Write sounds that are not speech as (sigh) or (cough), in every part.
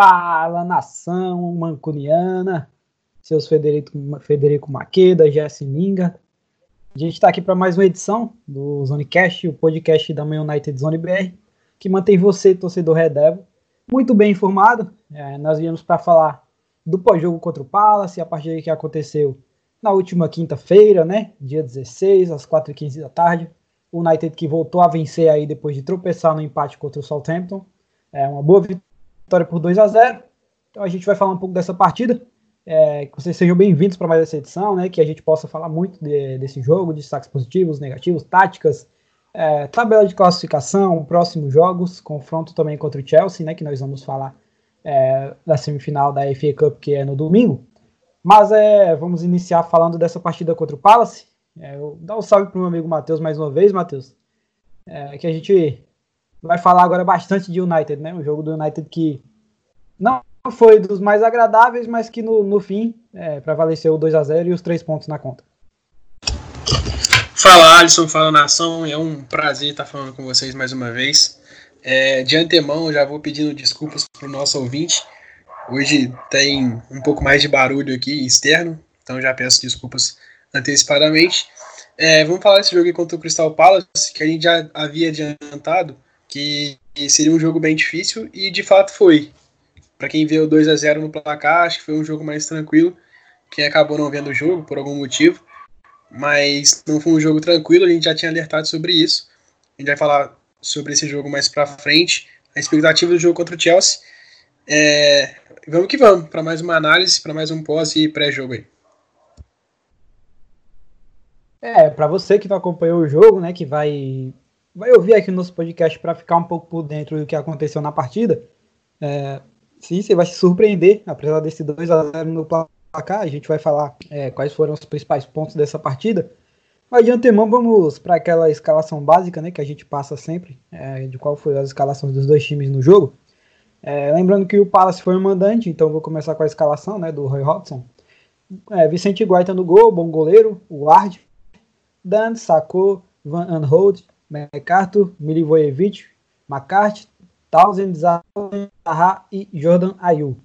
Fala, nação mancuniana, seus Federico, Federico Maqueda, Jesse Minga. A gente está aqui para mais uma edição do Zonecast, o podcast da Man United Zone BR, que mantém você, torcedor Red Devil, muito bem informado. É, nós viemos para falar do pós-jogo contra o Palace, a partida que aconteceu na última quinta-feira, né, dia 16, às 4h15 da tarde. O United que voltou a vencer aí depois de tropeçar no empate contra o Southampton. É uma boa vitória por 2 a 0 Então a gente vai falar um pouco dessa partida. É, que vocês sejam bem-vindos para mais essa edição, né? Que a gente possa falar muito de, desse jogo, de destaques positivos, negativos, táticas, é, tabela de classificação, próximos jogos, confronto também contra o Chelsea, né? Que nós vamos falar é, da semifinal da FA Cup, que é no domingo. Mas é, vamos iniciar falando dessa partida contra o Palace. É, eu dá um salve para o meu amigo Matheus mais uma vez, Matheus. É, que a gente vai falar agora bastante de United, né? Um jogo do United que não foi dos mais agradáveis, mas que no, no fim é, prevaleceu o 2 a 0 e os três pontos na conta. Fala Alisson, fala nação, é um prazer estar falando com vocês mais uma vez. É, de antemão, já vou pedindo desculpas para o nosso ouvinte. Hoje tem um pouco mais de barulho aqui externo, então já peço desculpas antecipadamente. É, vamos falar desse jogo contra o Crystal Palace, que a gente já havia adiantado que seria um jogo bem difícil e de fato foi. Para quem vê o 2 a 0 no placar, acho que foi um jogo mais tranquilo. Quem acabou não vendo o jogo por algum motivo, mas não foi um jogo tranquilo, a gente já tinha alertado sobre isso. A gente vai falar sobre esse jogo mais para frente, a expectativa do jogo contra o Chelsea. É, vamos que vamos, para mais uma análise, para mais um pós e pré-jogo aí. É, para você que acompanhou o jogo, né, que vai vai ouvir aqui no nosso podcast para ficar um pouco por dentro do que aconteceu na partida, é, sim, você vai se surpreender, apesar desse 2 a 0 no placar, a gente vai falar é, quais foram os principais pontos dessa partida. Mas de antemão vamos para aquela escalação básica, né, que a gente passa sempre, é, de qual foi as escalações dos dois times no jogo. É, lembrando que o Palace foi o mandante, então vou começar com a escalação né, do Roy Hodgson. É, Vicente Guaita no gol, bom goleiro, o Ward, Dan, Sacou, Van Aanholt, MacArthur, Milivojevic, McCarthy, Townsend, Zaha e Jordan Ayew.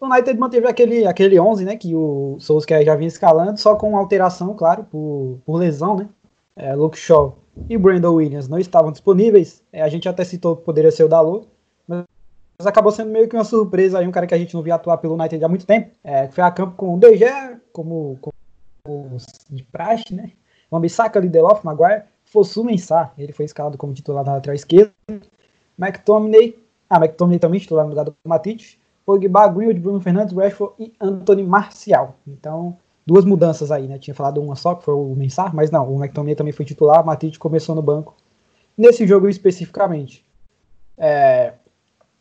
O United manteve aquele, aquele 11, né, que o Solskjaer já vinha escalando, só com alteração, claro, por, por lesão, né. É, Luke Shaw e Brandon Williams não estavam disponíveis. É, a gente até citou que poderia ser o Dalot, mas acabou sendo meio que uma surpresa aí, um cara que a gente não via atuar pelo United há muito tempo. É, foi a campo com o DG, como, como de praxe, né. Wambisaka, Lindelof, Maguire Fosu Mensah, ele foi escalado como titular na lateral esquerda. McTominay, ah, McTominay também titular no lugar do Matite. Pogba, Greenwood, Bruno Fernandes, Rashford e Anthony Marcial. Então, duas mudanças aí, né? Tinha falado uma só, que foi o Mensah, mas não, o McTominay também foi titular, o começou no banco. Nesse jogo especificamente, é,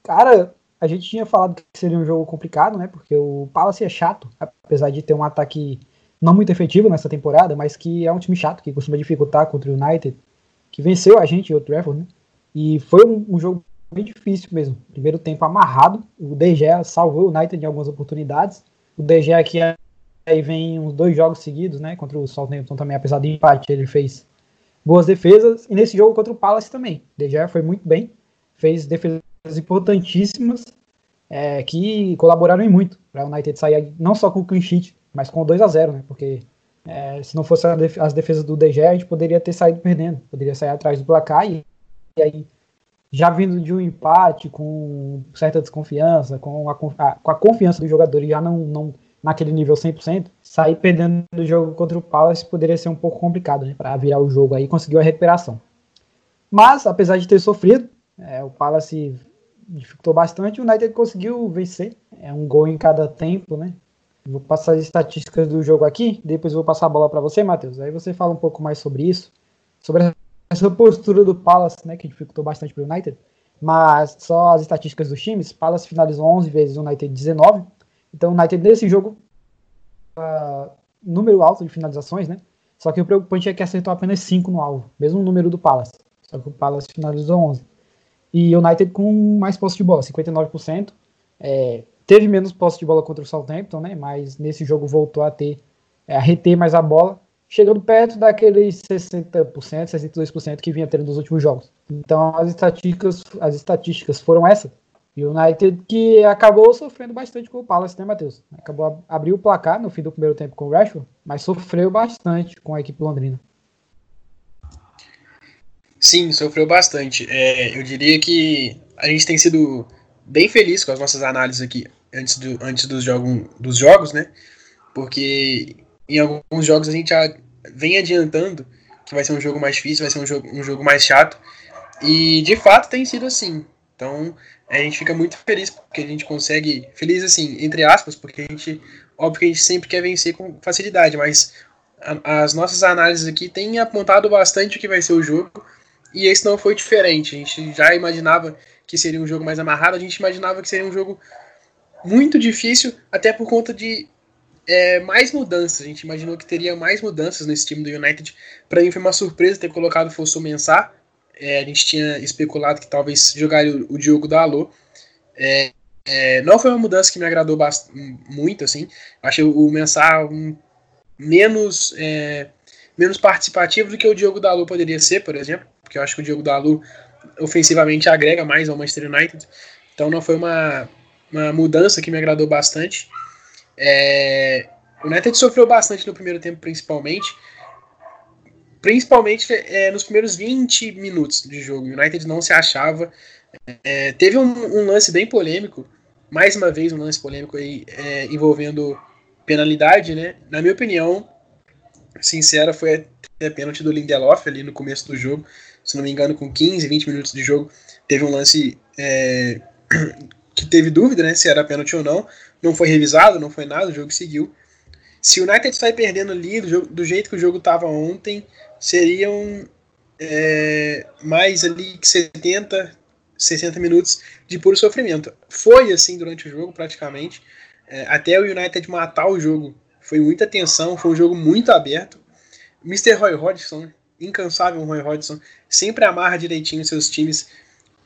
cara, a gente tinha falado que seria um jogo complicado, né? Porque o Palace é chato, apesar de ter um ataque não muito efetivo nessa temporada, mas que é um time chato, que costuma dificultar contra o United, que venceu a gente, o Trafford, né? E foi um, um, jogo bem difícil mesmo. Primeiro tempo amarrado, o DG salvou o United em algumas oportunidades. O DG aqui aí vem uns dois jogos seguidos, né? Contra o Southampton também, apesar do empate, ele fez boas defesas. E nesse jogo contra o Palace também. O DG foi muito bem, fez defesas importantíssimas é, que colaboraram muito para o United sair não só com o clean sheet, mas com 2 a 0 né? Porque é, se não fosse as defesas do DG, a gente poderia ter saído perdendo, poderia sair atrás do placar e, e aí já vindo de um empate com certa desconfiança, com a, a, com a confiança dos jogadores já não, não naquele nível 100%, sair perdendo do jogo contra o Palace poderia ser um pouco complicado, né, para virar o jogo aí e conseguir a recuperação. Mas, apesar de ter sofrido, é, o Palace dificultou bastante, o United conseguiu vencer, é um gol em cada tempo, né, Vou passar as estatísticas do jogo aqui, depois vou passar a bola para você, Matheus. Aí você fala um pouco mais sobre isso, sobre essa postura do Palace, né, que dificultou bastante para o United. Mas só as estatísticas dos times, Palace finalizou 11 vezes, o United 19. Então o United nesse jogo, uh, número alto de finalizações, né? Só que o preocupante é que acertou apenas 5 no alvo, mesmo número do Palace. Só que o Palace finalizou 11. E o United com mais posse de bola, 59%. É, Teve menos posse de bola contra o Southampton, né? Mas nesse jogo voltou a ter, a reter mais a bola, chegando perto daqueles 60%, 62% que vinha tendo nos últimos jogos. Então as estatísticas, as estatísticas foram essas. E o United que acabou sofrendo bastante com o Palace, né, Matheus? Acabou abriu o placar no fim do primeiro tempo com o Rashford, mas sofreu bastante com a equipe londrina. Sim, sofreu bastante. É, eu diria que a gente tem sido bem feliz com as nossas análises aqui antes, do, antes dos, jogo, dos jogos, né? Porque em alguns jogos a gente já vem adiantando que vai ser um jogo mais difícil, vai ser um jogo, um jogo mais chato. E de fato tem sido assim. Então a gente fica muito feliz porque a gente consegue. Feliz assim, entre aspas, porque a gente. Óbvio que a gente sempre quer vencer com facilidade, mas a, as nossas análises aqui têm apontado bastante o que vai ser o jogo. E esse não foi diferente. A gente já imaginava que seria um jogo mais amarrado, a gente imaginava que seria um jogo muito difícil, até por conta de é, mais mudanças. A gente imaginou que teria mais mudanças nesse time do United. Para mim foi uma surpresa ter colocado Fosso Mensah. É, a gente tinha especulado que talvez jogaria o, Diogo Dalot. É, é, não foi uma mudança que me agradou muito, assim. Achei o Mensah um, menos, é, menos participativo do que o Diogo Dalot poderia ser, por exemplo. Porque eu acho que o Diogo Dalot ofensivamente agrega mais ao Manchester United. Então não foi uma, uma mudança que me agradou bastante. É, o United sofreu bastante no primeiro tempo, principalmente. Principalmente é, nos primeiros 20 minutos de jogo. O United não se achava. É, teve um, um, lance bem polêmico, mais uma vez um lance polêmico aí, é, envolvendo penalidade, né? Na minha opinião, sincera, foi a pênalti do Lindelof ali no começo do jogo. Se não me engano, com 15, 20 minutos de jogo, teve um lance é, que teve dúvida, né? Se era pênalti ou não não foi revisado, não foi nada, o jogo seguiu. Se o United sai perdendo ali do, jogo, do jeito que o jogo estava ontem, seriam é, mais ali 70, 60 minutos de puro sofrimento. Foi assim durante o jogo, praticamente. É, até o United matar o jogo. Foi muita tensão, foi um jogo muito aberto. Mr. Roy Hodgson, incansável Roy Hodgson, sempre amarra direitinho seus times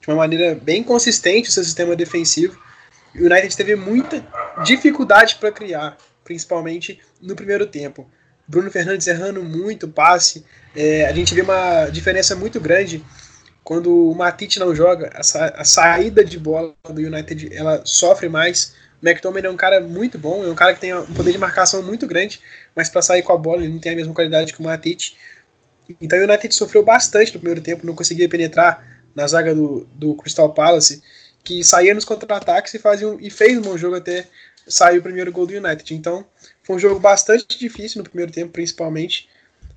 de uma maneira bem consistente o seu sistema defensivo o United teve muita dificuldade para criar, principalmente no primeiro tempo. Bruno Fernandes errando muito passe. É, a gente vê uma diferença muito grande quando o Matite não joga. A, sa a, saída de bola do United ela sofre mais. O McTominay é um cara muito bom, é um cara que tem um poder de marcação muito grande, mas para sair com a bola ele não tem a mesma qualidade que o Matite. Então o United sofreu bastante no primeiro tempo, não conseguia penetrar na zaga do, do Crystal Palace que saía nos contra-ataques e, fazia e fez um bom jogo até sair o primeiro gol do United. Então, foi um jogo bastante difícil no primeiro tempo, principalmente,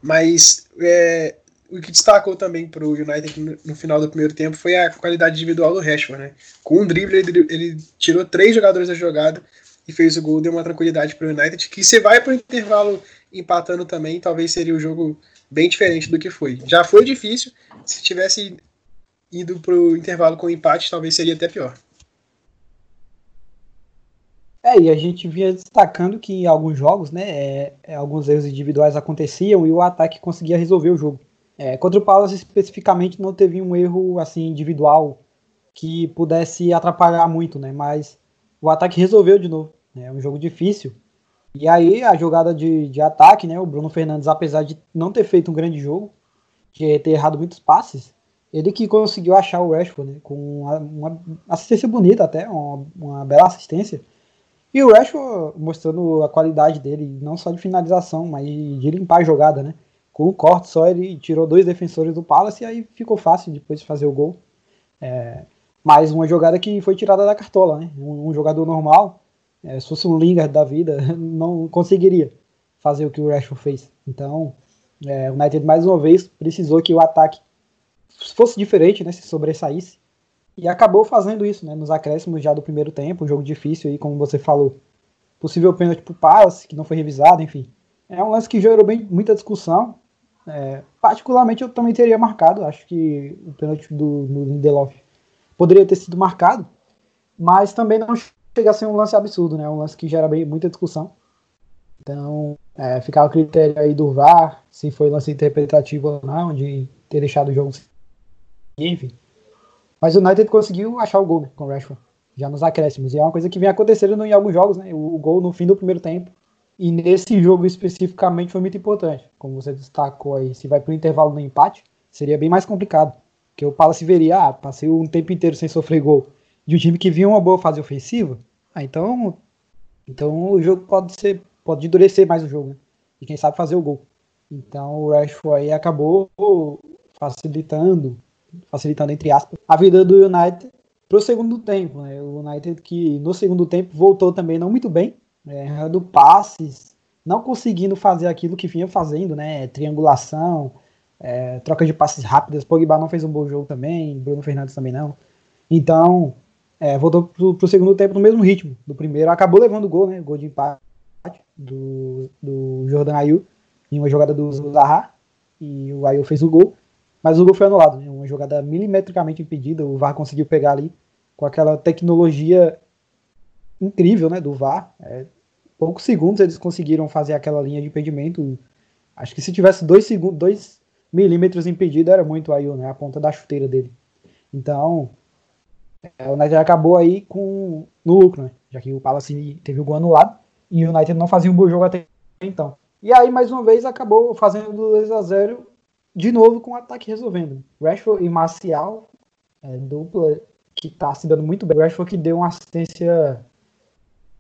mas é, o que destacou também para o United no, no, final do primeiro tempo foi a qualidade individual do Rashford. Né? Com um drible, ele, ele tirou três jogadores da jogada e fez o gol, deu uma tranquilidade para o United, que se vai para o intervalo empatando também, talvez seria o jogo bem diferente do que foi. Já foi difícil, se tivesse ido pro intervalo com empate, talvez seria até pior. É, e a gente vinha destacando que em alguns jogos, né, é, é, alguns erros individuais aconteciam e o ataque conseguia resolver o jogo. É, contra o Palace especificamente não teve um erro assim individual que pudesse atrapalhar muito, né, mas o ataque resolveu de novo. Né, é um jogo difícil. E aí a jogada de, de ataque, né, o Bruno Fernandes, apesar de não ter feito um grande jogo, de ter errado muitos passes, ele que conseguiu achar o Rashford, né, com uma, uma, assistência bonita até, uma, uma, bela assistência. E o Rashford mostrando a qualidade dele, não só de finalização, mas de limpar a jogada, né? Com um corte só, ele tirou dois defensores do Palace e aí ficou fácil depois de fazer o gol. É, mais uma jogada que foi tirada da cartola, né? Um, um jogador normal, é, se fosse um Lingard da vida, (laughs) não conseguiria fazer o que o Rashford fez. Então, é, o United mais uma vez precisou que o ataque fosse diferente, né, se sobressaísse. E acabou fazendo isso, né, nos acréscimos já do primeiro tempo, um jogo difícil aí, como você falou. Possível pênalti pro Palace, que não foi revisado, enfim. É um lance que gerou bem, muita discussão. É, particularmente eu também teria marcado, acho que o pênalti do, do Lindelof poderia ter sido marcado, mas também não chega a ser um lance absurdo, né? Um lance que gera bem, muita discussão. Então, é, ficar o critério aí do VAR, se foi lance interpretativo ou não, de ter deixado o jogo enfim. Mas o United conseguiu achar o gol né, com o Rashford, já nos acréscimos. E é uma coisa que vem acontecendo em alguns jogos, né? O, o gol no fim do primeiro tempo. E nesse jogo especificamente foi muito importante. Como você destacou aí, se vai para o intervalo no empate, seria bem mais complicado. Porque o Palace veria, ah, passei um tempo inteiro sem sofrer gol. De um time que vinha uma boa fase ofensiva, ah, então, então o jogo pode ser, pode endurecer mais o jogo, né? E quem sabe fazer o gol. Então o Rashford aí acabou facilitando, facilitando entre aspas, a vida do United para o segundo tempo. Né? O United que no segundo tempo voltou também não muito bem, né? errando passes, não conseguindo fazer aquilo que vinha fazendo, né? Triangulação, é, troca de passes rápidas. Pogba não fez um bom jogo também, Bruno Fernandes também não. Então, é, voltou para o segundo tempo no mesmo ritmo do primeiro. Acabou levando o gol, né? Gol de empate do, do Jordan Ayew em uma jogada do Zaha. E o Ayew fez o gol. Mas o gol foi anulado, né? Uma jogada milimetricamente impedida. O VAR conseguiu pegar ali com aquela tecnologia incrível, né? Do VAR. É, poucos segundos eles conseguiram fazer aquela linha de impedimento. Acho que se tivesse dois segundos, dois milímetros impedido era muito o Ayew, né? A ponta da chuteira dele. Então, o United acabou aí com no lucro, né? Já que o Palace teve o gol anulado e o United não fazia um bom jogo até então. E aí, mais uma vez, acabou fazendo 2 a 0 de novo com o ataque resolvendo. Rashford e Marcial, é, dupla que tá se dando muito bem. Rashford que deu uma assistência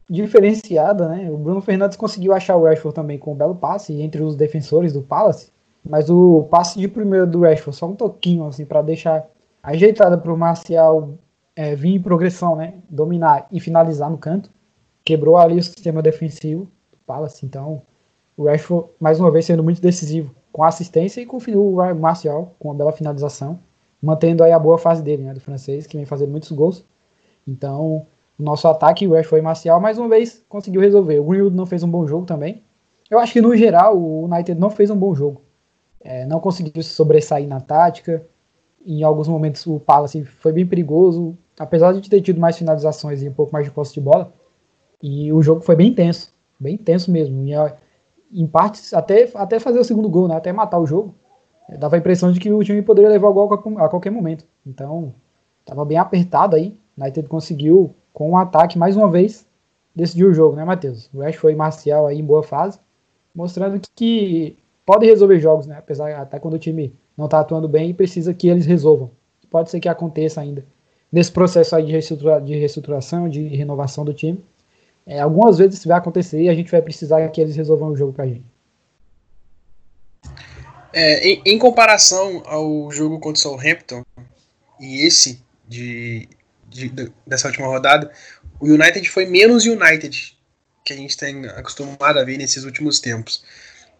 diferenciada, né? O Bruno Fernandes conseguiu achar o Rashford também com um belo passe entre os defensores do Palace. Mas o passe de primeiro do Rashford, só um toquinho, assim, para deixar ajeitada para o Marcial é, vir em progressão, né? Dominar e finalizar no canto. Quebrou ali o sistema defensivo do Palace. Então, o Rashford, mais uma vez, sendo muito decisivo com assistência e conferiu o Marcial com uma bela finalização, mantendo aí a boa fase dele, né? Do francês, que vem fazendo muitos gols. Então, o nosso ataque, o Rashford e Marcial, mais uma vez, conseguiu resolver. O Greenwood não fez um bom jogo também. Eu acho que, no geral, o United não fez um bom jogo. É, não conseguiu se sobressair na tática. Em alguns momentos, o Palace foi bem perigoso apesar de ter tido mais finalizações e um pouco mais de posse de bola, e o jogo foi bem intenso, bem intenso mesmo. E, em partes, até, até fazer o segundo gol, né, até matar o jogo, eh, dava a impressão de que o time poderia levar o gol a qualquer momento. Então, estava bem apertado aí. O United conseguiu, com um ataque, mais uma vez, decidir o jogo, né, Matheus? O Ash foi marcial aí em boa fase, mostrando que, que pode resolver jogos, né? Apesar até quando o time não está atuando bem e precisa que eles resolvam. Pode ser que aconteça ainda nesse processo aí de, reestrutura, de reestruturação, de renovação do time. É, algumas vezes isso vai acontecer e a gente vai precisar que eles resolvam o jogo pra gente. É, em, em, comparação ao jogo contra o Southampton e esse de, de, de, dessa última rodada, o United foi menos United que a gente tem acostumado a ver nesses últimos tempos.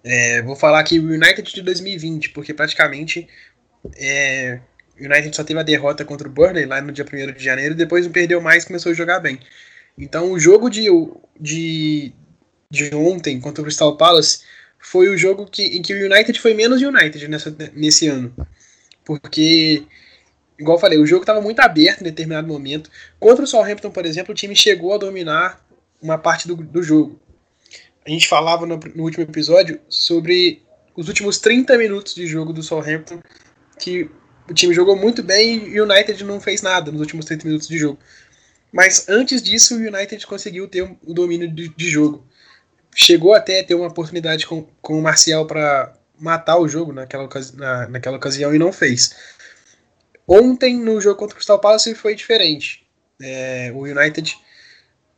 É, vou falar aqui o United de 2020, porque praticamente é, o United só teve a derrota contra o Burnley lá no dia 1 de janeiro, depois não perdeu mais começou a jogar bem. Então o jogo de, de, de ontem contra o Crystal Palace foi o jogo que, em que o United foi menos United nessa, nesse ano. Porque, igual eu falei, o jogo estava muito aberto em determinado momento. Contra o Southampton, por exemplo, o time chegou a dominar uma parte do, do jogo. A gente falava no, no último episódio sobre os últimos 30 minutos de jogo do Southampton, que o time jogou muito bem e o United não fez nada nos últimos 30 minutos de jogo. Mas antes disso, o United conseguiu ter o domínio de, de jogo. Chegou até a ter uma oportunidade com, com o Marcial para matar o jogo naquela, na, naquela ocasião e não fez. Ontem, no jogo contra o Crystal Palace, foi diferente. É, o United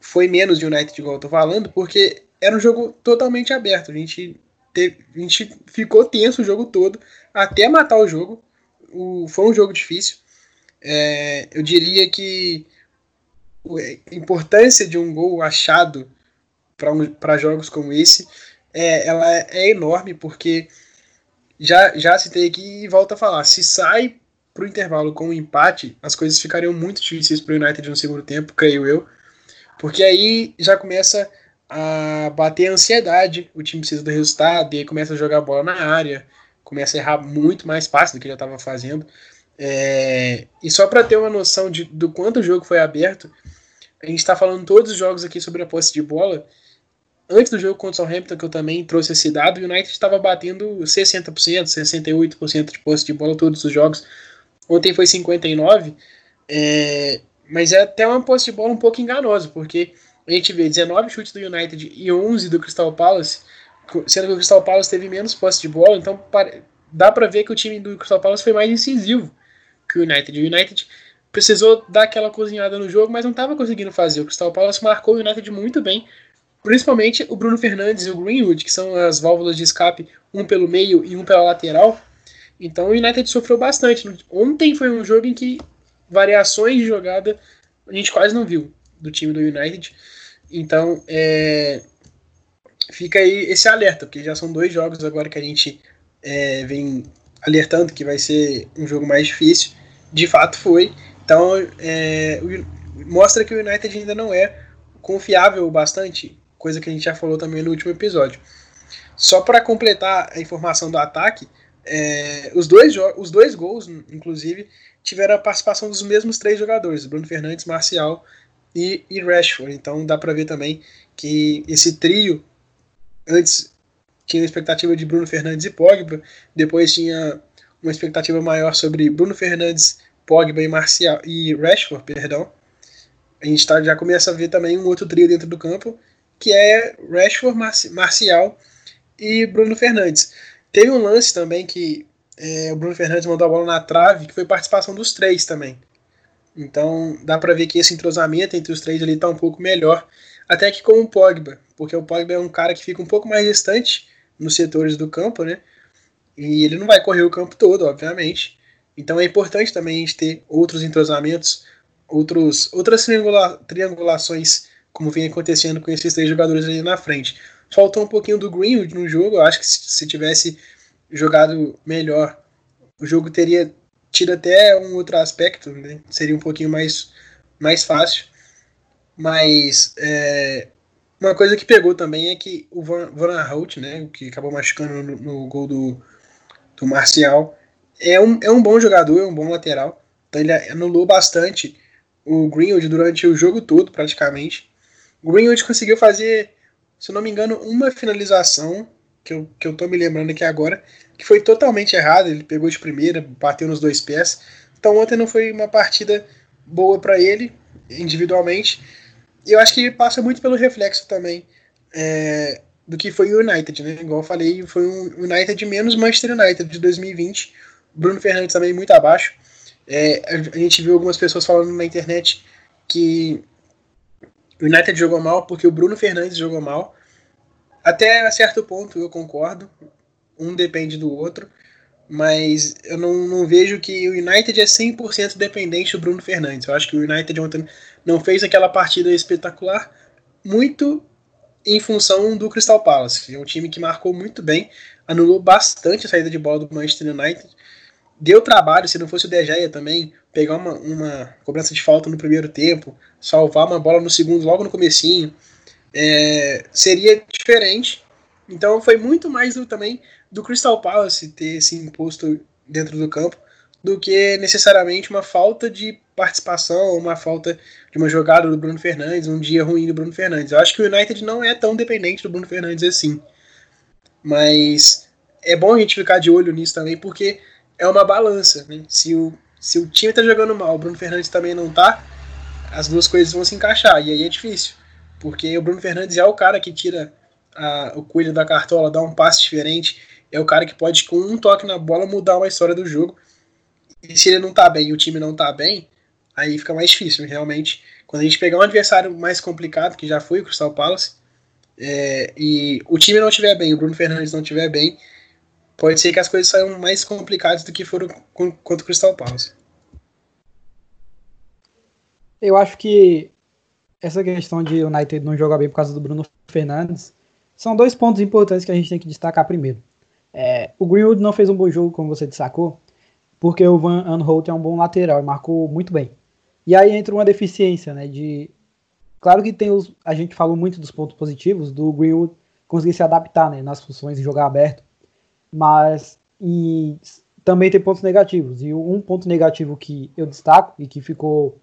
foi menos United, igual eu tô falando, porque era um jogo totalmente aberto. A gente, teve, a gente ficou tenso o jogo todo, até matar o jogo o, foi um jogo difícil. É, eu diria que a importância de um gol achado para um, jogos como esse é, ela é enorme, porque já, já citei aqui e volto a falar: se sai para o intervalo com um empate, as coisas ficariam muito difíceis para o United no segundo tempo, creio eu, porque aí já começa a bater a ansiedade, o time precisa do resultado, e aí começa a jogar bola na área, começa a errar muito mais fácil do que já estava fazendo. É, e só para ter uma noção de, do quanto o jogo foi aberto, a gente está falando todos os jogos aqui sobre a posse de bola. Antes do jogo contra o Southampton, que eu também trouxe esse dado, o United estava batendo 60%, 68% de posse de bola todos os jogos. Ontem foi 59%, é, mas é até uma posse de bola um pouco enganosa, porque a gente vê 19 chutes do United e 11 do Crystal Palace, sendo que o Crystal Palace teve menos posse de bola, então dá para ver que o time do Crystal Palace foi mais incisivo que o United. O United precisou dar aquela cozinhada no jogo, mas não estava conseguindo fazer. O Crystal Palace marcou o United muito bem, principalmente o Bruno Fernandes e o Greenwood, que são as válvulas de escape, um pelo meio e um pela lateral. Então o United sofreu bastante. Ontem foi um jogo em que variações de jogada a gente quase não viu do time do United. Então, é, fica aí esse alerta, porque já são dois jogos agora que a gente é, vem alertando que vai ser um jogo mais difícil. De fato foi. Então, é, mostra que o United ainda não é confiável bastante, coisa que a gente já falou também no último episódio. Só para completar a informação do ataque, é, os, dois os dois gols, inclusive, tiveram a participação dos mesmos três jogadores, Bruno Fernandes, Marcial e, e Rashford. Então dá para ver também que esse trio, antes tinha a expectativa de Bruno Fernandes e Pogba, depois tinha uma expectativa maior sobre Bruno Fernandes, Pogba e Marcial e Rashford, perdão. A gente tá, já começa a ver também um outro trio dentro do campo, que é Rashford, Marcial e Bruno Fernandes. Teve um lance também que é, o Bruno Fernandes mandou a bola na trave, que foi participação dos três também. Então dá para ver que esse entrosamento entre os três ali tá um pouco melhor, até que com o Pogba, porque o Pogba é um cara que fica um pouco mais distante nos setores do campo, né? E ele não vai correr o campo todo, obviamente. Então é importante também a gente ter outros entrosamentos, outros, outras triangula triangulações, como vem acontecendo com esses três jogadores ali na frente. Faltou um pouquinho do Greenwood no jogo, eu acho que se, se tivesse jogado melhor, o jogo teria tido até um outro aspecto, né? seria um pouquinho mais, mais fácil. Mas é, uma coisa que pegou também é que o Van, Hout, né, que acabou machucando no, no, gol do, do Marcial, é um, é um bom jogador, é um bom lateral. Então ele anulou bastante o Greenwood durante o jogo todo, praticamente. O Greenwood conseguiu fazer, se não me engano, uma finalização que eu, que eu tô me lembrando aqui agora, que foi totalmente errado. Ele pegou de primeira, bateu nos dois pés. Então ontem não foi uma partida boa para ele, individualmente. E eu acho que passa muito pelo reflexo também é, do que foi o United, né? Igual eu falei, foi um United menos Manchester United de 2020. Bruno Fernandes também muito abaixo. É, a gente viu algumas pessoas falando na internet que o United jogou mal porque o Bruno Fernandes jogou mal. Até a certo ponto eu concordo, um depende do outro, mas eu não, não vejo que o United é 100% dependente do Bruno Fernandes. Eu acho que o United ontem não fez aquela partida espetacular, muito em função do Crystal Palace. É um time que marcou muito bem, anulou bastante a saída de bola do Manchester United. Deu trabalho, se não fosse o De Gea também, pegar uma, uma cobrança de falta no primeiro tempo, salvar uma bola no segundo, logo no comecinho é, seria diferente. Então foi muito mais do, também do Crystal Palace ter se imposto dentro do campo do que necessariamente uma falta de participação, uma falta de uma jogada do Bruno Fernandes, um dia ruim do Bruno Fernandes. Eu acho que o United não é tão dependente do Bruno Fernandes assim. Mas é bom a gente ficar de olho nisso também, porque é uma balança. Né? Se, o, se o time está jogando mal, o Bruno Fernandes também não está, as duas coisas vão se encaixar, e aí é difícil. Porque o Bruno Fernandes é o cara que tira a, o coelho da cartola, dá um passe diferente, é o cara que pode, com um toque na bola, mudar uma história do jogo. E se ele não tá bem e o time não tá bem, aí fica mais difícil, realmente. Quando a gente pegar um adversário mais complicado, que já foi o Crystal Palace, é, e o time não estiver bem, o Bruno Fernandes não estiver bem, pode ser que as coisas saiam mais complicadas do que foram contra o Crystal Palace. Eu acho que essa questão de o United não jogar bem por causa do Bruno Fernandes são dois pontos importantes que a gente tem que destacar primeiro. É, o Greenwood não fez um bom jogo, como você destacou, porque o Van Aanholt é um bom lateral e marcou muito bem. E aí entra uma deficiência, né? De claro que tem os, a gente falou muito dos pontos positivos do Greenwood conseguir se adaptar, né, nas funções de jogar aberto, mas e também tem pontos negativos. E um ponto negativo que eu destaco e que ficou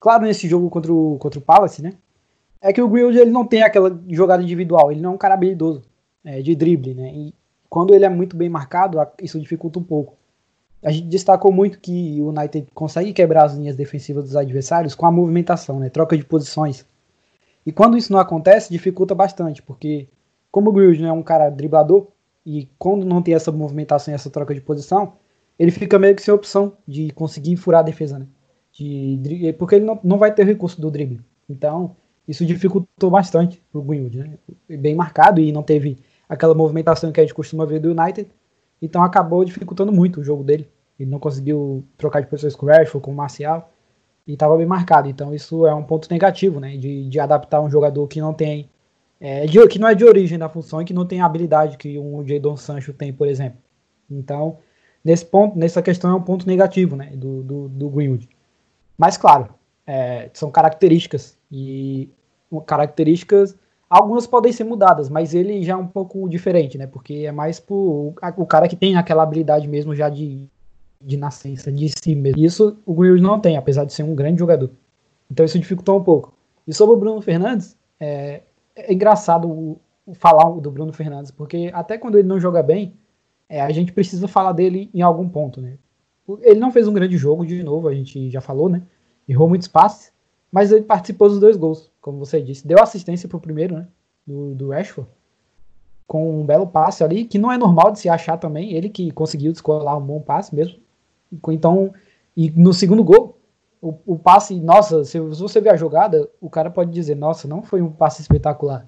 claro nesse jogo contra o, contra o Palace, né? É que o Greenwood ele não tem aquela jogada individual, ele não é um cara habilidoso é, de drible, né? E quando ele é muito bem marcado, isso dificulta um pouco. A gente destacou muito que o United consegue quebrar as linhas defensivas dos adversários com a movimentação, né? Troca de posições. E quando isso não acontece, dificulta bastante, porque como o Greenwood não é um cara driblador, e quando não tem essa movimentação e essa troca de posição, ele fica meio que sem opção de conseguir furar a defesa, né? De, porque ele não, não vai ter recurso do drible. Então, isso dificultou bastante o Greenwood, né? Bem marcado e não teve aquela movimentação que a gente costuma ver do United. Então acabou dificultando muito o jogo dele. Ele não conseguiu trocar de posições com o Rashford, com o Marcial. E estava bem marcado. Então isso é um ponto negativo, né? De, de adaptar um jogador que não tem. É, de, que não é de origem da função e que não tem a habilidade que um Jadon Sancho tem, por exemplo. Então, nesse ponto, nessa questão é um ponto negativo, né? Do, do, do Greenwood. Mas claro, é, são características. E características Algumas podem ser mudadas, mas ele já é um pouco diferente, né? Porque é mais pro, o cara que tem aquela habilidade mesmo já de, de nascença, de si mesmo. Isso o Grealish não tem, apesar de ser um grande jogador. Então isso dificultou um pouco. E sobre o Bruno Fernandes, é, é engraçado falar do Bruno Fernandes, porque até quando ele não joga bem, é, a gente precisa falar dele em algum ponto, né? Ele não fez um grande jogo, de novo, a gente já falou, né? Errou muitos passes, mas ele participou dos dois gols, como você disse. Deu assistência pro primeiro, né? Do, do Rashford. Com um belo passe ali, que não é normal de se achar também. Ele que conseguiu descolar um bom passe mesmo. Então, e no segundo gol, o, o passe, nossa, se, você ver a jogada, o cara pode dizer, nossa, não foi um passe espetacular.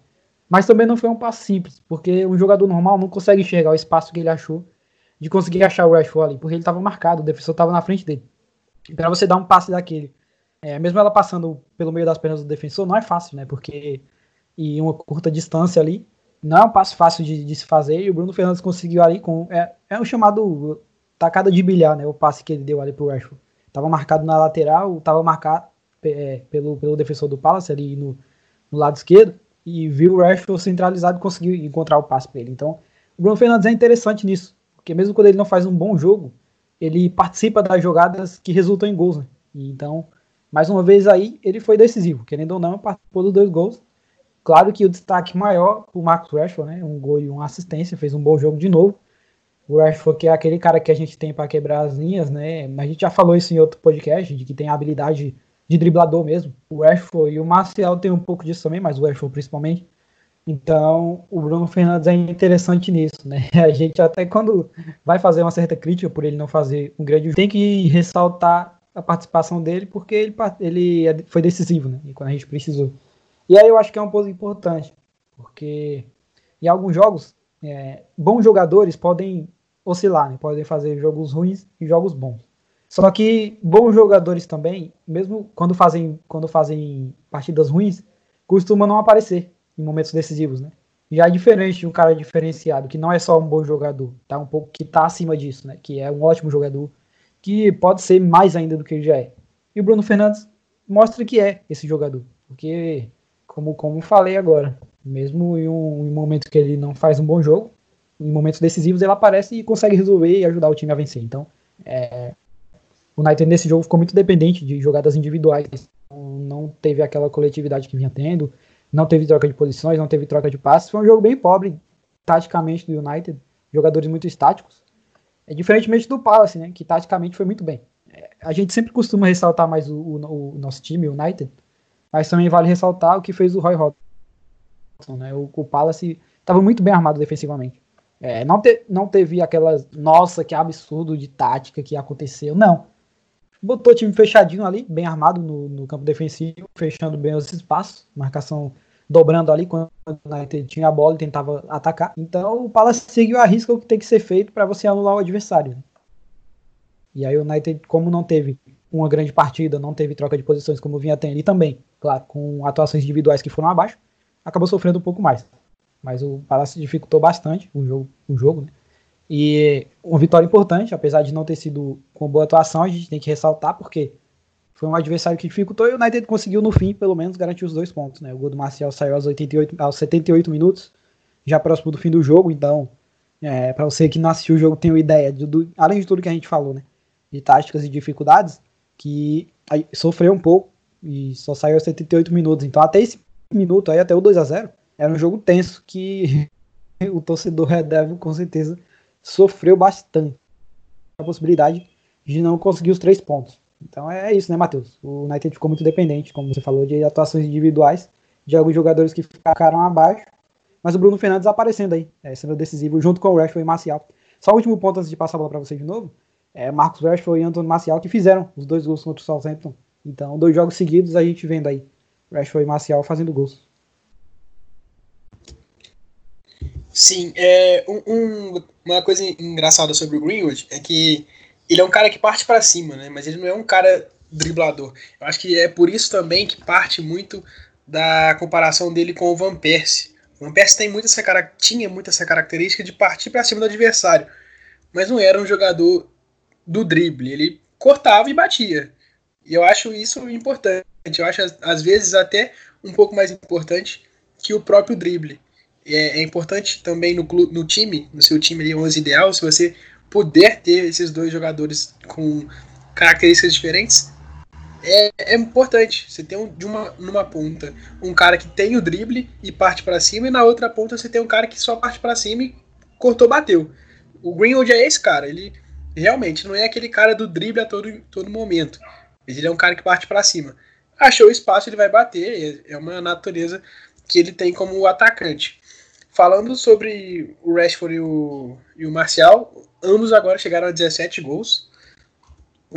Mas também não foi um passe simples, porque um jogador normal não consegue enxergar o espaço que ele achou de conseguir achar o Rashford ali, porque ele estava marcado, o defensor estava na frente dele. Para você dar um passe daquele é, mesmo ela passando pelo meio das pernas do defensor, não é fácil, né? Porque em uma curta distância ali, não é um passo fácil de, de se fazer, e o Bruno Fernandes conseguiu ali com. É, é um chamado tacada de bilhar, né? O passe que ele deu ali pro Rashford. Tava marcado na lateral, tava marcado é, pelo, pelo defensor do Palace ali no, no lado esquerdo, e viu o Rashford centralizado e conseguiu encontrar o passe para ele. Então, o Bruno Fernandes é interessante nisso, porque mesmo quando ele não faz um bom jogo, ele participa das jogadas que resultam em gols, né? E então, mais uma vez aí, ele foi decisivo, querendo ou não, participou dos dois gols. Claro que o destaque maior para o Marcos Rashford, né? Um gol e uma assistência, fez um bom jogo de novo. O Rashford, que é aquele cara que a gente tem para quebrar as linhas, né? A gente já falou isso em outro podcast, de que tem a habilidade de driblador mesmo. O Rashford e o Marcial tem um pouco disso também, mas o Rashford principalmente. Então, o Bruno Fernandes é interessante nisso, né? (laughs) A gente até quando vai fazer uma certa crítica por ele não fazer um grande tem que ressaltar a participação dele, porque ele, ele é foi decisivo, né? E quando a gente precisou. E aí eu acho que é um ponto importante, porque em alguns jogos, é, bons jogadores podem oscilar, né? podem fazer jogos ruins e jogos bons. Só que bons jogadores também, mesmo quando fazem, quando fazem partidas ruins, costumam não aparecer em momentos decisivos, né? Já é diferente de um cara diferenciado, que não é só um bom jogador, tá? Um pouco que tá acima disso, né? Que é um ótimo jogador, que pode ser mais ainda do que ele já é. E o Bruno Fernandes mostra que é esse jogador, porque, como, como falei agora, mesmo em um, em um momento que ele não faz um bom jogo, em momentos decisivos ele aparece e consegue resolver e ajudar o time a vencer. Então, é, o United nesse jogo ficou muito dependente de jogadas individuais, não teve aquela coletividade que vinha tendo, não teve troca de posições, não teve troca de passes. Foi um jogo bem pobre, taticamente, do United, jogadores muito estáticos. É diferentemente do Palace, né? Que taticamente foi muito bem. É, a gente sempre costuma ressaltar mais o, o, o, nosso time, o United, mas também vale ressaltar o que fez o Roy Hodgson, né? O, o Palace estava muito bem armado defensivamente. É, não, te, não teve aquelas, nossa, que absurdo de tática que aconteceu, não. Botou o time fechadinho ali, bem armado no, no campo defensivo, fechando bem os espaços, marcação dobrando ali quando tinha a bola e tentava atacar. Então o Palace seguiu a risca o que tem que ser feito para você anular o adversário. Né? E aí o United, como não teve uma grande partida, não teve troca de posições como vinha tendo, e também, claro, com atuações individuais que foram abaixo, acabou sofrendo um pouco mais. Mas o Palace dificultou bastante o jogo, o jogo né? E uma vitória importante, apesar de não ter sido com boa atuação, a gente tem que ressaltar, porque foi um adversário que dificultou e o United conseguiu no fim, pelo menos, garantir os dois pontos. Né? O gol do Marcial saiu aos, 88, aos 78 minutos, já próximo do fim do jogo, então, é, para você que não assistiu o jogo, tem uma ideia, de, do, além de tudo que a gente falou, né? de táticas e dificuldades, que sofreu um pouco e só saiu aos 78 minutos. Então, até esse minuto aí, até o 2 a 0 era um jogo tenso que (laughs) o torcedor Devil com certeza sofreu bastante a possibilidade de não conseguir os três pontos. Então é isso, né, Matheus? O United ficou muito dependente, como você falou, de atuações individuais, de alguns jogadores que ficaram abaixo, mas o Bruno Fernandes aparecendo aí, é, sendo decisivo, junto com o Rashford e Marcial. Só o último ponto antes de passar a bola para você de novo, é Marcos Rashford e Antônio Marcial que fizeram os dois gols contra o Southampton. Então, dois jogos seguidos a gente vendo aí Rashford e Marcial fazendo gols. Sim, é, um, um, uma coisa engraçada sobre o Greenwood é que ele é um cara que parte para cima, né? Mas ele não é um cara driblador. Eu acho que é por isso também que parte muito da comparação dele com o Van Persie. O Van Persie tem muito essa, tinha muito essa característica de partir para cima do adversário, mas não era um jogador do drible. Ele cortava e batia. E eu acho isso importante. Eu acho, às vezes, até um pouco mais importante que o próprio drible. É, é importante também no, no time, no seu time ali, 11 ideal, se você puder ter esses dois jogadores com características diferentes, é, é importante. Você tem um, de uma, numa ponta um cara que tem o drible e parte para cima, e na outra ponta você tem um cara que só parte para cima e cortou, bateu. O Greenwood é esse cara, ele realmente não é aquele cara do drible a todo, todo momento. Ele é um cara que parte para cima. Achou espaço, ele vai bater, é uma natureza que ele tem como atacante. Falando sobre o Rashford e o, e o Marcial, ambos agora chegaram a 17 gols.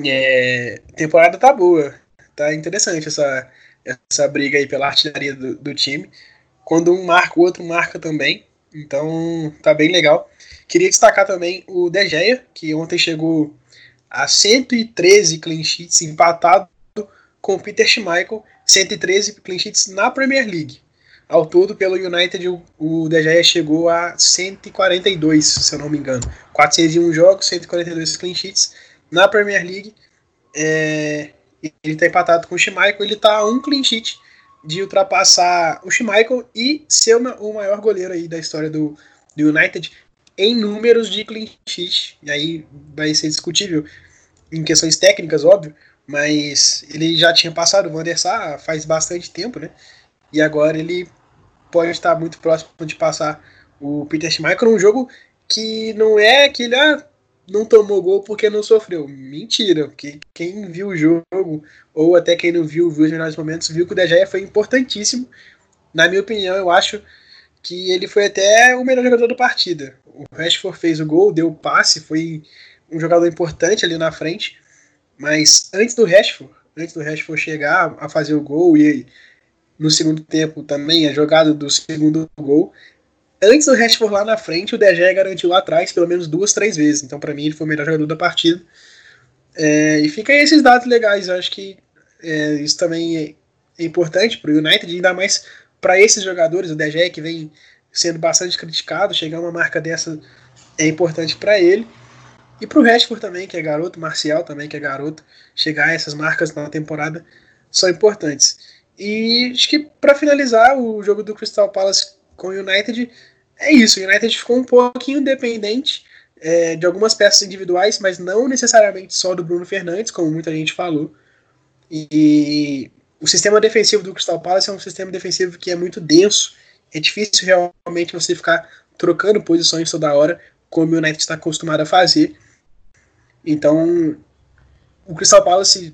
É, temporada tá boa, tá interessante essa, essa briga aí pela artilharia do, do time. Quando um marca, o outro marca também. Então tá bem legal. Queria destacar também o De Gea, que ontem chegou a 113 clean sheets, empatado com o Peter Schmeichel, 113 clean sheets na Premier League. Ao todo, pelo United, o De Gea chegou a 142, se eu não me engano. 401 jogos, 142 clean sheets. Na Premier League, é, ele está empatado com o Schmeichel, ele está a um clean sheet de ultrapassar o Schmeichel e ser uma, o maior goleiro aí da história do, do United em números de clean sheet. E aí vai ser discutível em questões técnicas, óbvio, mas ele já tinha passado o Van der Sar faz bastante tempo, né? E agora ele pode estar muito próximo de passar o Peter Schmeichel num jogo que não é que ele ah, não tomou gol porque não sofreu. Mentira, porque quem viu o jogo, ou até quem não viu, viu os melhores momentos, viu que o De Gea foi importantíssimo. Na minha opinião, eu acho que ele foi até o melhor jogador da partida. O Rashford fez o gol, deu o passe, foi um jogador importante ali na frente. Mas antes do Rashford, antes do Rashford chegar a fazer o gol e no segundo tempo também a jogada do segundo gol, antes do Rashford lá na frente, o De garantiu lá atrás pelo menos duas, três vezes. Então para mim ele foi o melhor jogador da partida. É, e fica aí esses dados legais. Eu acho que é, isso também é, importante para o United, ainda mais para esses jogadores. O De que vem sendo bastante criticado, chegar a uma marca dessa é importante para ele. E pro Rashford também, que é garoto, Marcial também, que é garoto, chegar a essas marcas na temporada são importantes. E acho que para finalizar o jogo do Crystal Palace com o United, é isso. O United ficou um pouquinho dependente é, de algumas peças individuais, mas não necessariamente só do Bruno Fernandes, como muita gente falou. E o sistema defensivo do Crystal Palace é um sistema defensivo que é muito denso. É difícil realmente você ficar trocando posições toda hora, como o United está acostumado a fazer. Então, o Crystal Palace,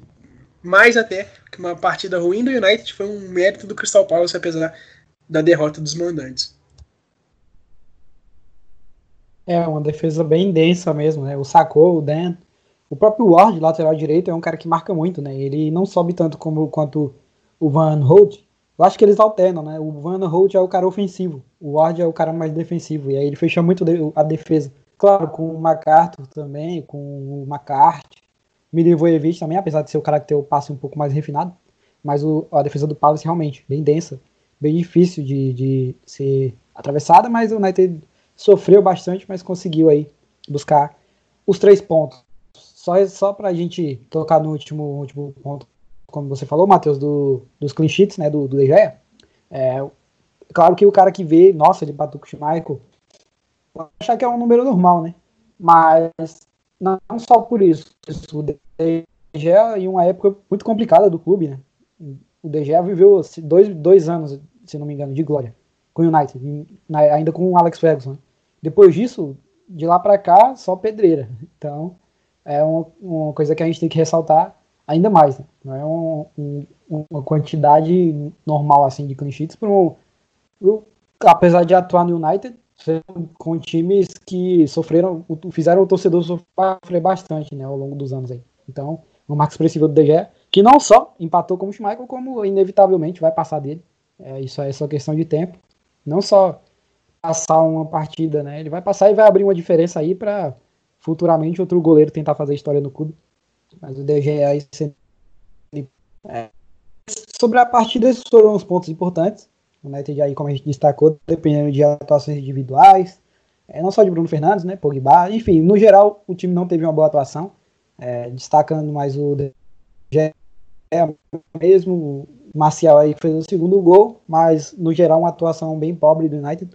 mais até que uma partida ruim do United, foi um mérito do Crystal Palace, apesar da derrota dos mandantes. É, uma defesa bem densa mesmo, né? O Sacou, o Dan, o próprio Ward, lateral direito, é um cara que marca muito, né? Ele não sobe tanto como quanto o Van Holt. Eu acho que eles alternam, né? O Van Holt é o cara ofensivo, o Ward é o cara mais defensivo, e aí ele fecha muito a defesa. Claro, com o MacArthur também, com o McCarthy, Milivojevic também, apesar de ser o cara que tem o passe um pouco mais refinado. Mas o, a defesa do Palace realmente bem densa, bem difícil de, de ser atravessada, mas o United sofreu bastante, mas conseguiu aí buscar os três pontos. Só, só para a gente tocar no último, último ponto, como você falou, Matheus, do, dos clean sheets, né, do, do De Gea. É, claro que o cara que vê, nossa, ele bateu com o Schmeichel, achar que é um número normal, né? Mas não só por isso. O De Gea em uma época muito complicada do clube, né? O Gea viveu dois, dois anos, se não me engano, de glória com o United, ainda com o Alex Ferguson. Depois disso, de lá para cá, só pedreira. Então, é uma, uma, coisa que a gente tem que ressaltar ainda mais. Né? Não é um, um, uma quantidade normal assim de clean sheets, pro, pro, apesar de atuar no United, com times que sofreram, fizeram o torcedor sofrer bastante, né, ao longo dos anos aí. Então, o marco expressivo do DG, que não só empatou com o Schmeichel, como inevitavelmente vai passar dele. É, isso é só questão de tempo. Não só passar uma partida, né? Ele vai passar e vai abrir uma diferença aí para futuramente outro goleiro tentar fazer história no clube. Mas o DG aí é. sobre a partida, esses foram os pontos importantes. O United aí, como a gente destacou, dependendo de atuações individuais, é, não só de Bruno Fernandes, né, Pogba, enfim, no geral o time não teve uma boa atuação, é, destacando mais o DG mesmo, o Marcial aí fez o segundo gol, mas no geral uma atuação bem pobre do United.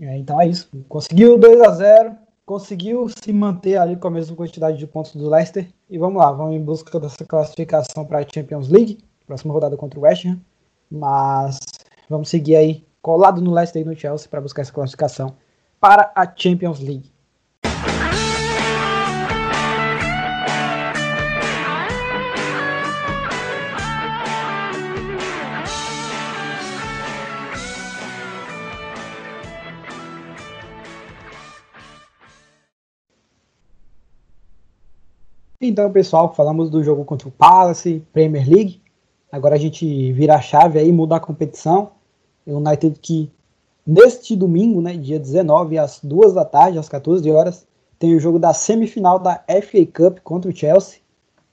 É, então é isso. Conseguiu 2 a 0 conseguiu se manter ali com a mesma quantidade de pontos do Leicester. E vamos lá, vamos em busca dessa classificação para a Champions League, próxima rodada contra o West Ham. Mas vamos seguir aí colado no Leicester e no Chelsea para buscar essa classificação para a Champions League. Então, pessoal, falamos do jogo contra o Palace, Premier League. Agora a gente vira a chave aí, muda a competição. O United que neste domingo, né, dia 19, às 2 da tarde, às 14 horas, tem o jogo da semifinal da FA Cup contra o Chelsea.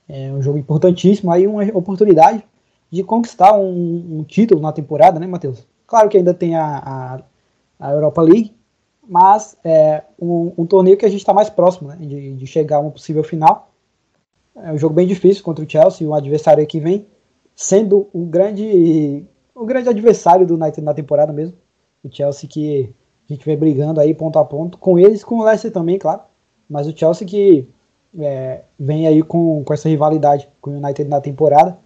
É um jogo importantíssimo, aí uma oportunidade de conquistar um, um título na temporada, né, Matheus? Claro que ainda tem a, a, a Europa League, mas é um, um, torneio que a gente está mais próximo né, de, de chegar a uma possível final. É um jogo bem difícil contra o Chelsea, um adversário que vem sendo um grande, um grande adversário do United na temporada mesmo. O Chelsea que a gente vem brigando aí ponto a ponto, com eles, com o Leicester também, claro. Mas o Chelsea que é, vem aí com, com essa rivalidade com o United na temporada.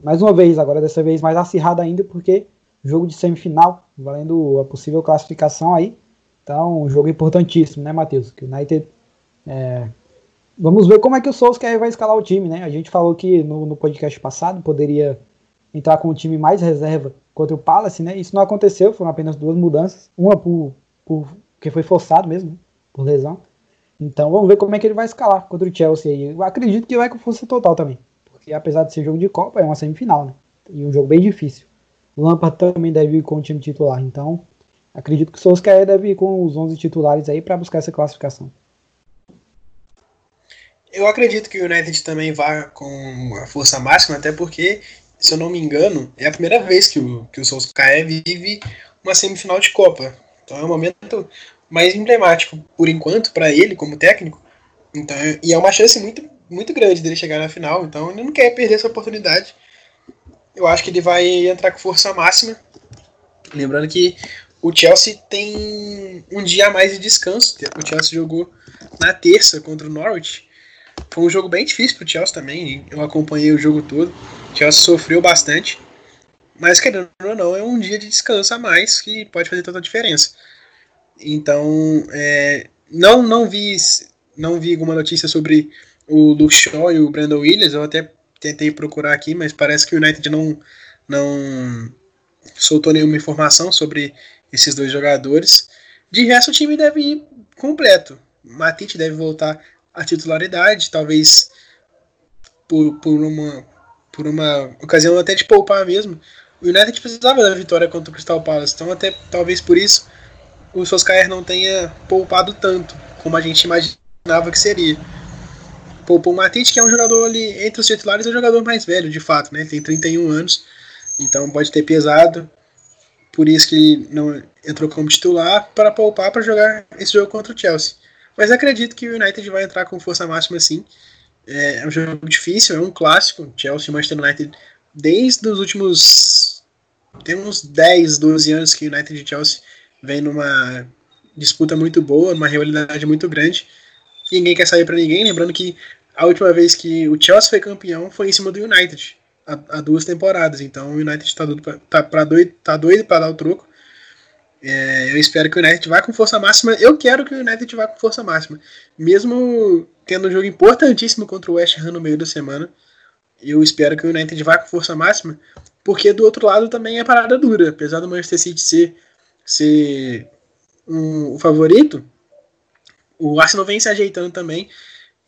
Mais uma vez, agora dessa vez mais acirrada ainda, porque jogo de semifinal, valendo a possível classificação aí. Então, um jogo importantíssimo, né, Matheus? Que o United é, Vamos ver como é que o Solskjaer vai escalar o time, né? A gente falou que no, no, podcast passado poderia entrar com o time mais reserva contra o Palace, né? Isso não aconteceu, foram apenas duas mudanças. Uma por, por que foi forçado mesmo, né? por lesão. Então vamos ver como é que ele vai escalar contra o Chelsea aí. Eu acredito que vai com força total também. Porque apesar de ser jogo de Copa, é uma semifinal, né? E um jogo bem difícil. O Lampard também deve ir com o time titular. Então, acredito que o Solskjaer deve ir com os 11 titulares aí para buscar essa classificação. Eu acredito que o United também vá com a força máxima, até porque, se eu não me engano, é a primeira vez que o, que o Solskjaer vive uma semifinal de Copa. Então é um momento mais emblemático, por enquanto, para ele como técnico. Então, e é uma chance muito, muito grande dele chegar na final, então ele não quer perder essa oportunidade. Eu acho que ele vai entrar com força máxima. Lembrando que o Chelsea tem um dia a mais de descanso. O Chelsea jogou na terça contra o Norwich foi um jogo bem difícil pro Chelsea também. Eu acompanhei o jogo todo. O Chelsea sofreu bastante. Mas, querendo ou não, é um dia de descanso a mais que pode fazer toda a diferença. Então, é, não, não, vi, não vi alguma notícia sobre o Luke Shaw e o Brandon Williams. Eu até tentei procurar aqui, mas parece que o United não, não soltou nenhuma informação sobre esses dois jogadores. De resto, o time deve ir completo. Matite deve voltar a titularidade, talvez por, por, uma, por uma ocasião até de poupar mesmo. O United precisava da vitória contra o Crystal Palace, então até talvez por isso o Solskjaer não tenha poupado tanto como a gente imaginava que seria. Poupou o Matite, que é um jogador ali, entre os titulares, é o jogador mais velho, de fato, né? Tem 31 anos, então pode ter pesado. Por isso que não entrou como titular para poupar para jogar esse jogo contra o Chelsea. Mas acredito que o United vai entrar com força máxima sim. É, é um jogo difícil, é um clássico. Chelsea e Manchester United, desde os últimos. Tem uns 10, 12 anos que o United e Chelsea vem numa disputa muito boa, uma rivalidade muito grande. Ninguém quer sair para ninguém. Lembrando que a última vez que o Chelsea foi campeão foi em cima do United, há, duas temporadas. Então o United está doido para tá doido, tá doido para dar o troco. É, eu espero que o United vá com força máxima. Eu quero que o United vá com força máxima. Mesmo tendo um jogo importantíssimo contra o West Ham no meio da semana, eu espero que o United vá com força máxima, porque do outro lado também é parada dura. Apesar do Manchester City ser, ser um, o favorito, o Arsenal vem se ajeitando também.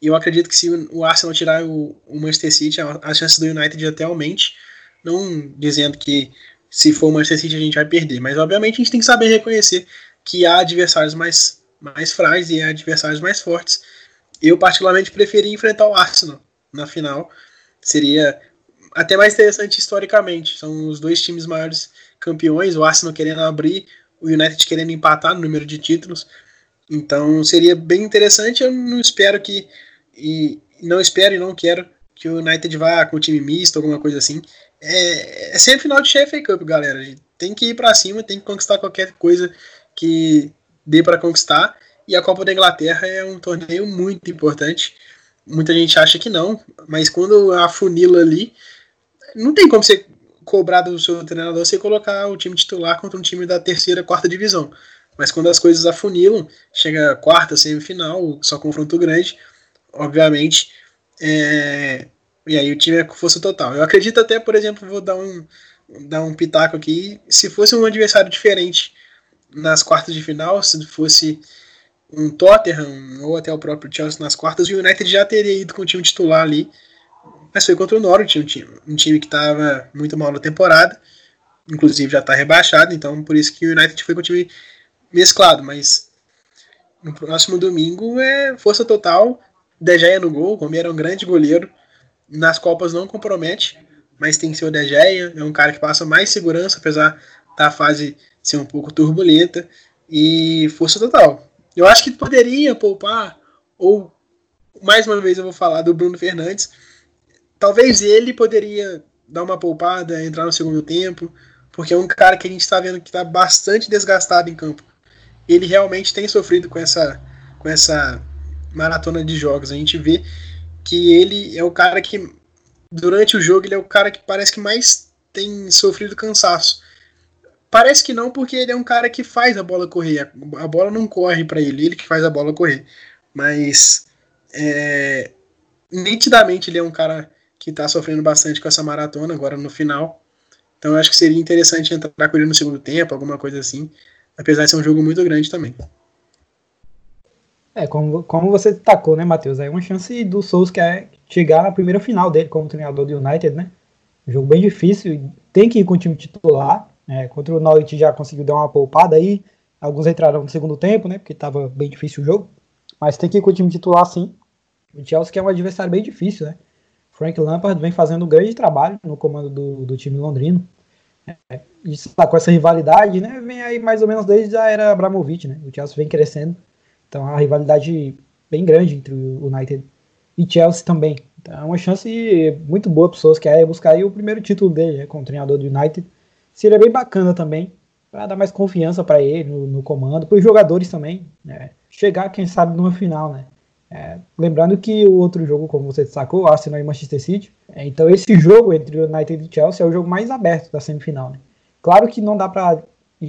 E eu acredito que se o Arsenal tirar o, o Manchester City, a, a chance do United até aumente. Não dizendo que se for o Manchester City a gente vai perder, mas obviamente a gente tem que saber reconhecer que há adversários mais, mais frágeis e há adversários mais fortes. Eu, particularmente, preferi enfrentar o Arsenal na final. Seria até mais interessante historicamente. São os dois times maiores campeões, o Arsenal querendo abrir, o United querendo empatar no número de títulos. Então seria bem interessante. Eu não espero que. E não espero e não quero que o United vá com o time misto, alguma coisa assim. É, é sempre final de FA Cup, galera. A gente tem que ir para cima, tem que conquistar qualquer coisa que dê para conquistar. E a Copa da Inglaterra é um torneio muito importante. Muita gente acha que não, mas quando a funila ali, não tem como você cobrar do seu treinador você colocar o time titular contra um time da terceira, quarta divisão. Mas quando as coisas afunilam, chega quarta, semifinal, só confronto grande, obviamente, é... e aí o time é força total. Eu acredito até, por exemplo, vou dar um, dar um pitaco aqui, se fosse um adversário diferente nas quartas de final, se fosse um Tottenham ou até o próprio Chelsea nas quartas, o United já teria ido com o time titular ali. Mas foi contra o Norwich, um time, um time que estava muito mal na temporada, inclusive já está rebaixado, então por isso que o United foi com o time mesclado, mas no próximo domingo é força total, De Gea no gol, o Romero é um grande goleiro, nas Copas não compromete, mas tem que ser o De Gea, é um cara que passa mais segurança, apesar da fase ser um pouco turbulenta, e força total. Eu acho que poderia poupar, ou mais uma vez eu vou falar do Bruno Fernandes, talvez ele poderia dar uma poupada, entrar no segundo tempo, porque é um cara que a gente está vendo que está bastante desgastado em campo. Ele realmente tem sofrido com essa, com essa maratona de jogos. A gente vê que ele é o cara que, durante o jogo, ele é o cara que parece que mais tem sofrido cansaço. Parece que não, porque ele é um cara que faz a bola correr. A bola não corre para ele, ele que faz a bola correr. Mas é, nitidamente ele é um cara que está sofrendo bastante com essa maratona agora no final. Então eu acho que seria interessante entrar com ele no segundo tempo, alguma coisa assim, apesar de ser um jogo muito grande também. É, como, como você destacou, né, Matheus? É uma chance do Souls que é chegar na primeira final dele como treinador do United, né? Jogo bem difícil, tem que ir com o time titular. Né? Contra o Norwich já conseguiu dar uma poupada aí. Alguns entraram no segundo tempo, né? Porque estava bem difícil o jogo. Mas tem que ir com o time titular sim. O Chelsea é um adversário bem difícil, né? Frank Lampard vem fazendo um grande trabalho no comando do, do time londrino. É, com essa rivalidade, né, vem aí mais ou menos desde a era Abramovich, né? O Chelsea vem crescendo. Então, a rivalidade bem grande entre o United e Chelsea também. Então, é uma chance muito boa para pessoas que querem buscar aí o primeiro título dele, né, como treinador do United. Seria bem bacana também, para dar mais confiança para ele no, no comando, para os jogadores também, né? Chegar, quem sabe, numa final, né? É, lembrando que o outro jogo, como você destacou, Arsenal e Manchester City, é, então esse jogo entre o United e Chelsea é o jogo mais aberto da semifinal. Né? Claro que não dá para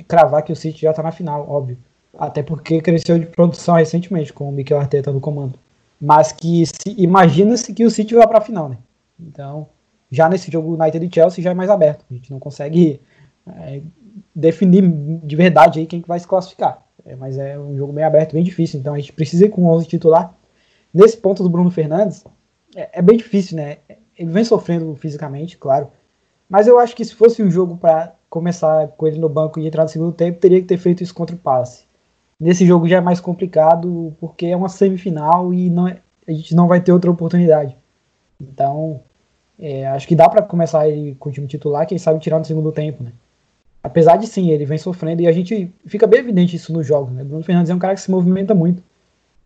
cravar que o City já está na final, óbvio. Até porque cresceu de produção recentemente com o Mikel Arteta no comando. Mas que imagina-se que o City vai para a final, né? Então, já nesse jogo United e Chelsea já é mais aberto. A gente não consegue é, definir de verdade aí quem que vai se classificar. É, mas é um jogo bem aberto, bem difícil. Então a gente precisa ir com o 11 titular Nesse ponto do Bruno Fernandes, é, é bem difícil, né? Ele vem sofrendo fisicamente, claro. Mas eu acho que se fosse um jogo para começar com ele no banco e entrar no segundo tempo, teria que ter feito isso contra o Palace. Nesse jogo já é mais complicado, porque é uma semifinal e não, é, a gente não vai ter outra oportunidade. Então, é, acho que dá para começar ele com o time titular, quem sabe tirar no segundo tempo, né? Apesar de sim, ele vem sofrendo e a gente fica bem evidente isso nos jogos, né? Bruno Fernandes é um cara que se movimenta muito.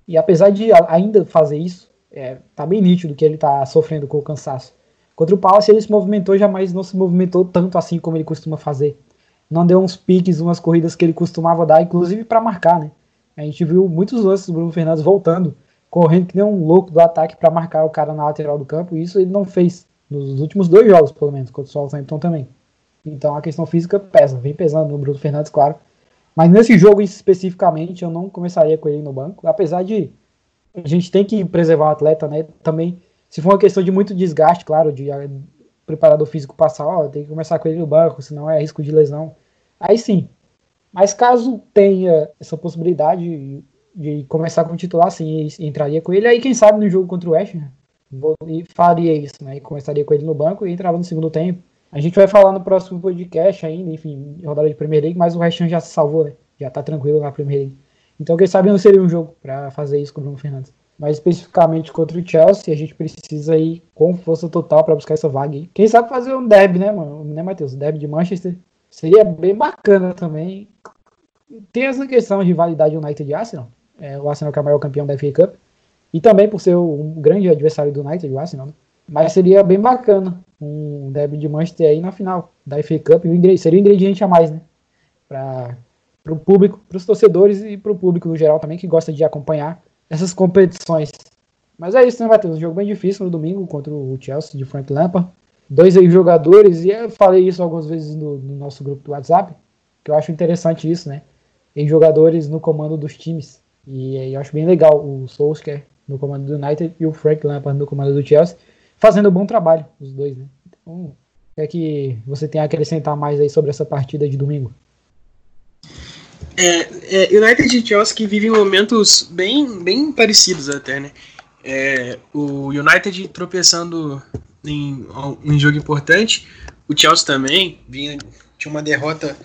E apesar de ainda fazer isso, é, tá bem nítido que ele tá sofrendo com o cansaço. Contra o Palace ele se movimentou, jamais não se movimentou tanto assim como ele costuma fazer. Não deu uns piques, umas corridas que ele costumava dar, inclusive para marcar, né? A gente viu muitos lances do Bruno Fernandes voltando, correndo que nem um louco do ataque para marcar o cara na lateral do campo, e isso ele não fez nos últimos dois jogos, pelo menos, contra o Southampton também. Então a questão física pesa, vem pesando no Bruno Fernandes, claro. Mas nesse jogo especificamente, eu não começaria com ele no banco, apesar de a gente tem que preservar o atleta, né? Também, se for uma questão de muito desgaste, claro, de a, preparador físico passar, ó, tem que começar com ele no banco, senão é risco de lesão. Aí sim. Mas caso tenha essa possibilidade de começar como titular, sim, entraria com ele. Aí, quem sabe, no jogo contra o West, né? e faria isso, né? E começaria com ele no banco e entrava no segundo tempo. A gente vai falar no próximo podcast ainda, enfim, rodada de Premier League, mas o West Ham já se salvou, né? Já tá tranquilo na Premier League. Então, quem sabe não seria um jogo para fazer isso com o Bruno Fernandes. Mas especificamente contra o Chelsea, a gente precisa ir com força total para buscar essa vaga aí. Quem sabe fazer um derby, né, mano? Né, Matheus? Derby de Manchester. Seria bem bacana também. Tem essa questão de rivalidade United e Arsenal. É, o Arsenal que é o maior campeão da FA Cup. E também por ser um grande adversário do United, o Arsenal, né? Mas seria bem bacana um derby de Manchester aí na final da FA Cup. Seria um ingrediente a mais, né? Para o público, para os torcedores e para o público no geral também, que gosta de acompanhar essas competições. Mas é isso, né, Matheus? Um jogo bem difícil no domingo contra o Chelsea de Frank Lampard. Dois jogadores, e eu falei isso algumas vezes no, no nosso grupo do WhatsApp, que eu acho interessante isso, né? Em jogadores no comando dos times. E eu acho bem legal o Solskjaer no comando do United e o Frank Lampard no comando do Chelsea, fazendo um bom trabalho, os dois, né? Então, o que é que você tem a acrescentar mais aí sobre essa partida de domingo? É, é, United e Chelsea que vivem momentos bem, bem parecidos até, né? É, o United tropeçando em um jogo importante, o Chelsea também vinha, tinha uma derrota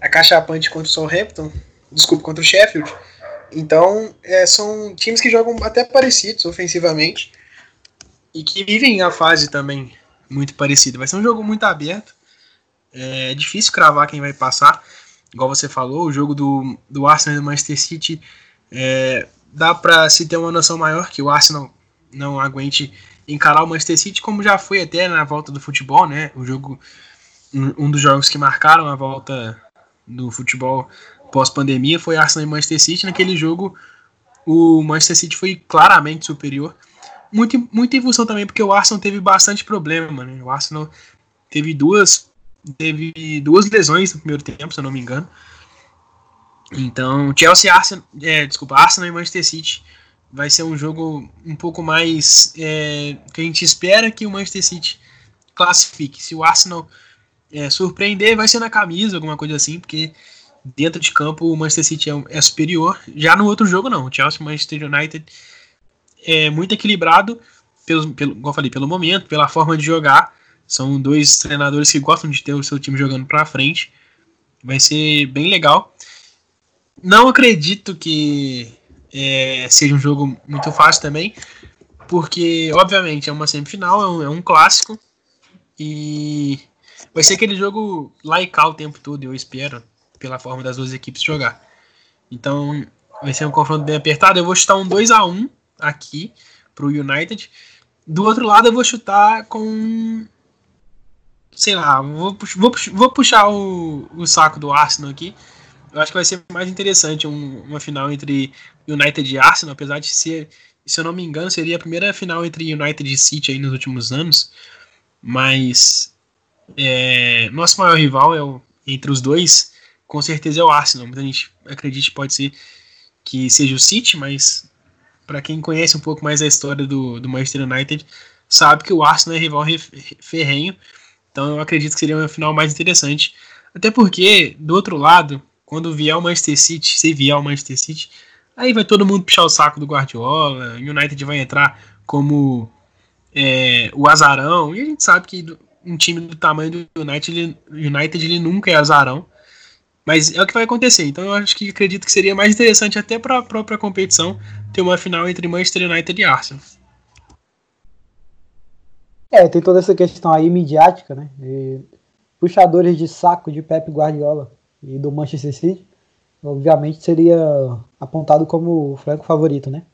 acachapante contra o Southampton, desculpa, contra o Sheffield, então, é, são times que jogam até parecidos ofensivamente e que vivem a fase também muito parecida. Vai ser um jogo muito aberto. É difícil cravar quem vai passar. Igual você falou, o jogo do, do Arsenal e do Manchester City é, dá para se ter uma noção maior que o Arsenal não aguente encarar o Manchester City, como já foi até na volta do futebol, né? O jogo, um, dos jogos que marcaram a volta do futebol pós-pandemia foi Arsenal e Manchester City. Naquele jogo, o Manchester City foi claramente superior. Muito, muito função também, porque o Arsenal teve bastante problema, né? O Arsenal teve duas, teve duas lesões no primeiro tempo, se eu não me engano. Então, Chelsea Arsenal, é, desculpa, Arsenal e Manchester City vai ser um jogo um pouco mais é, que a gente espera que o Manchester City classifique. Se o Arsenal é, surpreender, vai ser na camisa, alguma coisa assim, porque dentro de campo o Manchester City é, é superior. Já no outro jogo, não. O Chelsea Manchester United é muito equilibrado, pelo, pelo, como eu falei, pelo momento, pela forma de jogar. São dois treinadores que gostam de ter o seu time jogando para frente. Vai ser bem legal. Não acredito que é, seja um jogo muito fácil também, porque, obviamente, é uma semifinal, é um, é um clássico. E vai ser aquele jogo cá o tempo todo, eu espero pela forma das duas equipes jogar. Então, vai ser um confronto bem apertado. Eu vou chutar um 2 a 1 aqui pro United. Do outro lado, eu vou chutar com. Sei lá, vou, vou, vou puxar o, o saco do Arsenal aqui. Eu acho que vai ser mais interessante um, uma final entre United e Arsenal, apesar de ser, se eu não me engano, seria a primeira final entre United e City aí nos últimos anos. Mas é, nosso maior rival é o, entre os dois com certeza é o Arsenal. Muita gente acredita que pode ser que seja o City, mas para quem conhece um pouco mais a história do, do Manchester United, sabe que o Arsenal é rival ferrenho. Então eu acredito que seria uma final mais interessante. Até porque, do outro lado, quando vier o Manchester City, se vier o Manchester City, aí vai todo mundo puxar o saco do Guardiola, o United vai entrar como é, o azarão, e a gente sabe que um time do tamanho do United, ele, United ele nunca é azarão. Mas é o que vai acontecer. Então eu acho que acredito que seria mais interessante até para a própria competição ter uma final entre Manchester United e Arsenal. É, tem toda essa questão aí midiática, né? Puxadores de saco de Pep Guardiola e do Manchester City, obviamente seria apontado como o franco favorito, né?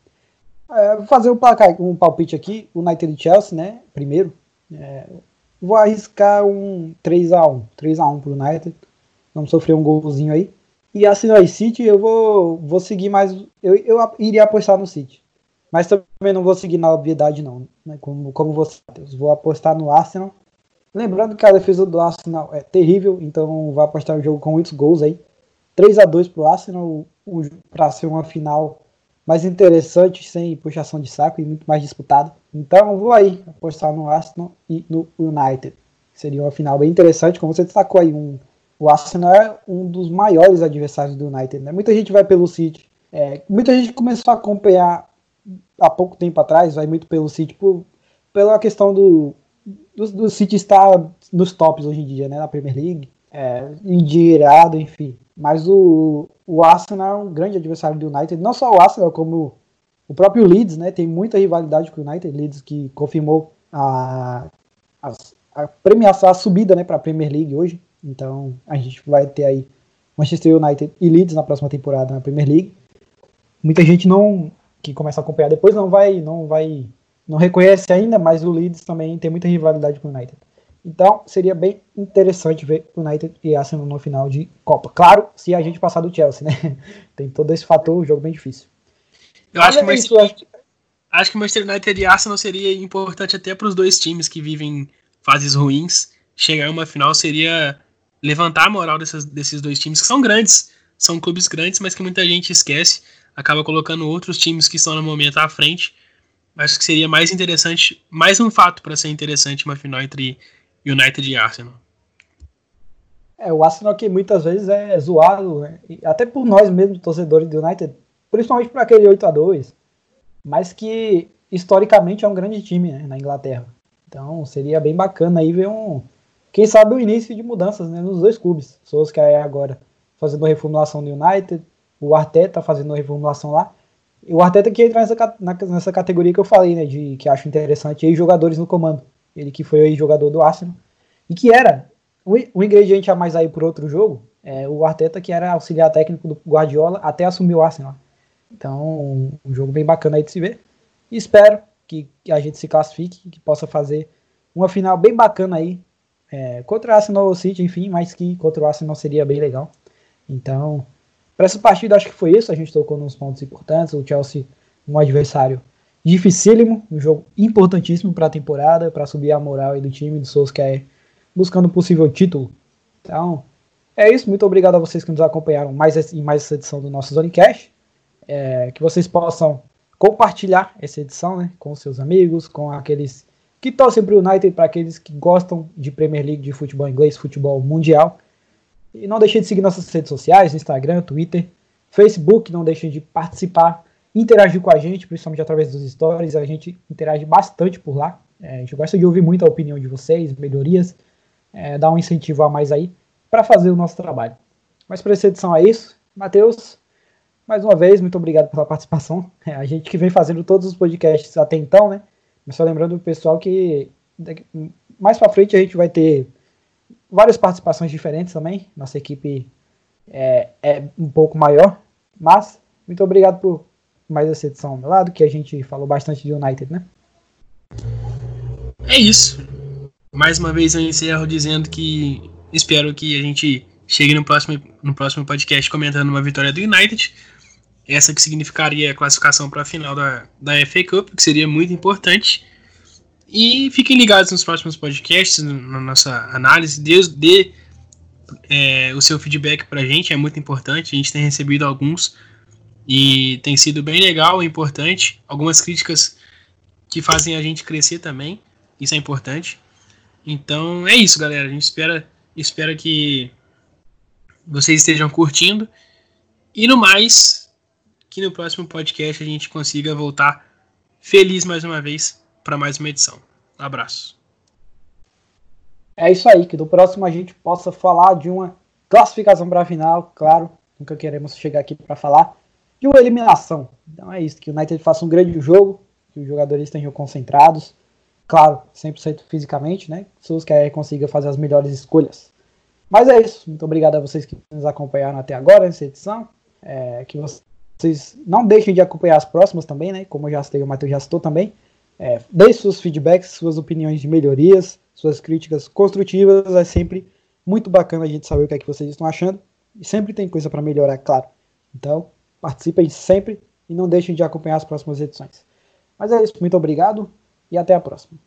É, vou fazer um, placar, um palpite aqui, o United e Chelsea, né? Primeiro. É, vou arriscar um 3x1. 3x1 pro United. Vamos sofrer um golzinho aí. E assim no City eu vou, vou seguir mais. Eu, eu iria apostar no City. Mas também não vou seguir na obviedade, não. Né? Como, como você, vou apostar no Arsenal. Lembrando que a defesa do Arsenal é terrível, então vou apostar no jogo com muitos gols aí. 3 a 2 pro Arsenal para ser uma final mais interessante, sem puxação de saco e muito mais disputada. Então vou aí apostar no Arsenal e no United. Seria uma final bem interessante, como você destacou aí, um o Arsenal é um dos maiores adversários do United. Né? Muita gente vai pelo City. É, muita gente começou a acompanhar há pouco tempo atrás, vai muito pelo City por, pela questão do, do, do City estar nos tops hoje em dia, né, na Premier League, é, endinheirado, enfim. Mas o, o Arsenal é um grande adversário do United, não só o Arsenal, como o próprio Leeds, né, tem muita rivalidade com o United, Leeds que confirmou a, a, a premiação, a subida, né, para a Premier League hoje. Então a gente vai ter aí Manchester United e Leeds na próxima temporada na Premier League. Muita gente não que começa a acompanhar depois não vai não vai não reconhece ainda, mas o Leeds também tem muita rivalidade com o United. Então, seria bem interessante ver o United e Arsenal no final de Copa. Claro, se a gente passar do Chelsea, né? (laughs) Tem todo esse fator, o jogo bem difícil. Eu acho que, é isso, acho... acho que o Manchester United e Arsenal seria importante até para os dois times que vivem fases ruins. Chegar a uma final seria levantar a moral dessas, desses dois times, que são grandes, são clubes grandes, mas que muita gente esquece, acaba colocando outros times que estão no momento à frente. Acho que seria mais interessante, mais um fato para ser interessante uma final entre United e Arsenal. É, o Arsenal que muitas vezes é zoado, né? até por nós mesmos, torcedores do United, principalmente por aquele 8 a 2 mas que historicamente é um grande time né, na Inglaterra. Então seria bem bacana aí ver um, quem sabe o início de mudanças né, nos dois clubes. é agora fazendo reformulação do United, o Arteta fazendo reformulação lá. E o Arteta que entra nessa, nessa categoria que eu falei, né, de que acho interessante, aí jogadores no comando. Ele que foi jogador do Arsenal e que era o, ingrediente a mais aí por outro jogo, é o Arteta que era auxiliar técnico do Guardiola até assumir o Arsenal. Então, um, um jogo bem bacana aí de se ver. E espero que, que a gente se classifique, que possa fazer uma final bem bacana aí é, contra o Arsenal City, enfim, mas que contra o Arsenal seria bem legal. Então, para essa partida acho que foi isso, a gente tocou nos pontos importantes, o Chelsea um adversário dificílimo, um jogo importantíssimo para a temporada, para subir a moral do time. Do Solskjaer, buscando um possível título. Então, é isso, muito obrigado a vocês que nos acompanharam mais em mais essa edição do nosso Zonecast, é, que vocês possam compartilhar essa edição né, com seus amigos, com aqueles que torcem para o United, para aqueles que gostam de Premier League, de futebol inglês, futebol mundial. E não deixem de seguir nossas redes sociais, Instagram, Twitter, Facebook, não deixem de participar, interagir com a gente, principalmente através dos stories, a gente interage bastante por lá. É, a gente gosta de ouvir muito a opinião de vocês, melhorias, é, dar um incentivo a mais aí para fazer o nosso trabalho. Mas para essa edição é isso. Matheus, mais uma vez, muito obrigado pela participação. É, a gente que vem fazendo todos os podcasts até então, né? Mas só lembrando o pessoal que mais para frente a gente vai ter várias participações diferentes também. Nossa equipe é, é, um pouco maior. Mas muito obrigado por mais essa edição ao meu lado, que a gente falou bastante de United, né? É isso. Mais uma vez eu encerro dizendo que espero que a gente chegue no próximo, no próximo podcast comentando uma vitória do United essa que significaria a classificação para a final da, da FA Cup, que seria muito importante. E fiquem ligados nos próximos podcasts, na nossa análise, dê, dê é, o seu feedback para a gente, é muito importante. A gente tem recebido alguns e tem sido bem legal e importante. Algumas críticas que fazem a gente crescer também, isso é importante. Então é isso, galera. A gente espera, espera que vocês estejam curtindo. E no mais, que no próximo podcast a gente consiga voltar feliz mais uma vez para mais uma edição. Abraço. É isso aí, que do próximo a gente possa falar de uma classificação para a final, claro, nunca queremos chegar aqui para falar de uma eliminação. Então é isso, que o United faça um grande jogo, que os jogadores estejam concentrados, claro, 100% fisicamente, né? Que o quer consiga fazer as melhores escolhas. Mas é isso, muito obrigado a vocês que nos acompanharam até agora nessa edição. É, que vocês vocês não deixem de acompanhar as próximas também, né? Como eu já citei, o Matheus já citou também. É, deixe seus feedbacks, suas opiniões de melhorias, suas críticas construtivas. É sempre muito bacana a gente saber o que é que vocês estão achando. E sempre tem coisa para melhorar, claro. Então, participem sempre e não deixem de acompanhar as próximas edições. Mas é isso, muito obrigado e até a próxima.